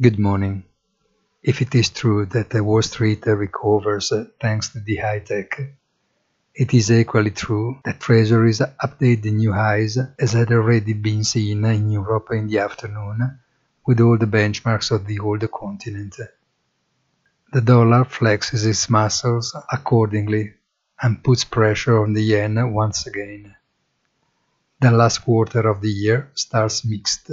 Good morning. If it is true that the Wall Street recovers uh, thanks to the high tech, it is equally true that treasuries update the new highs as had already been seen in Europe in the afternoon with all the benchmarks of the old continent. The dollar flexes its muscles accordingly and puts pressure on the yen once again. The last quarter of the year starts mixed.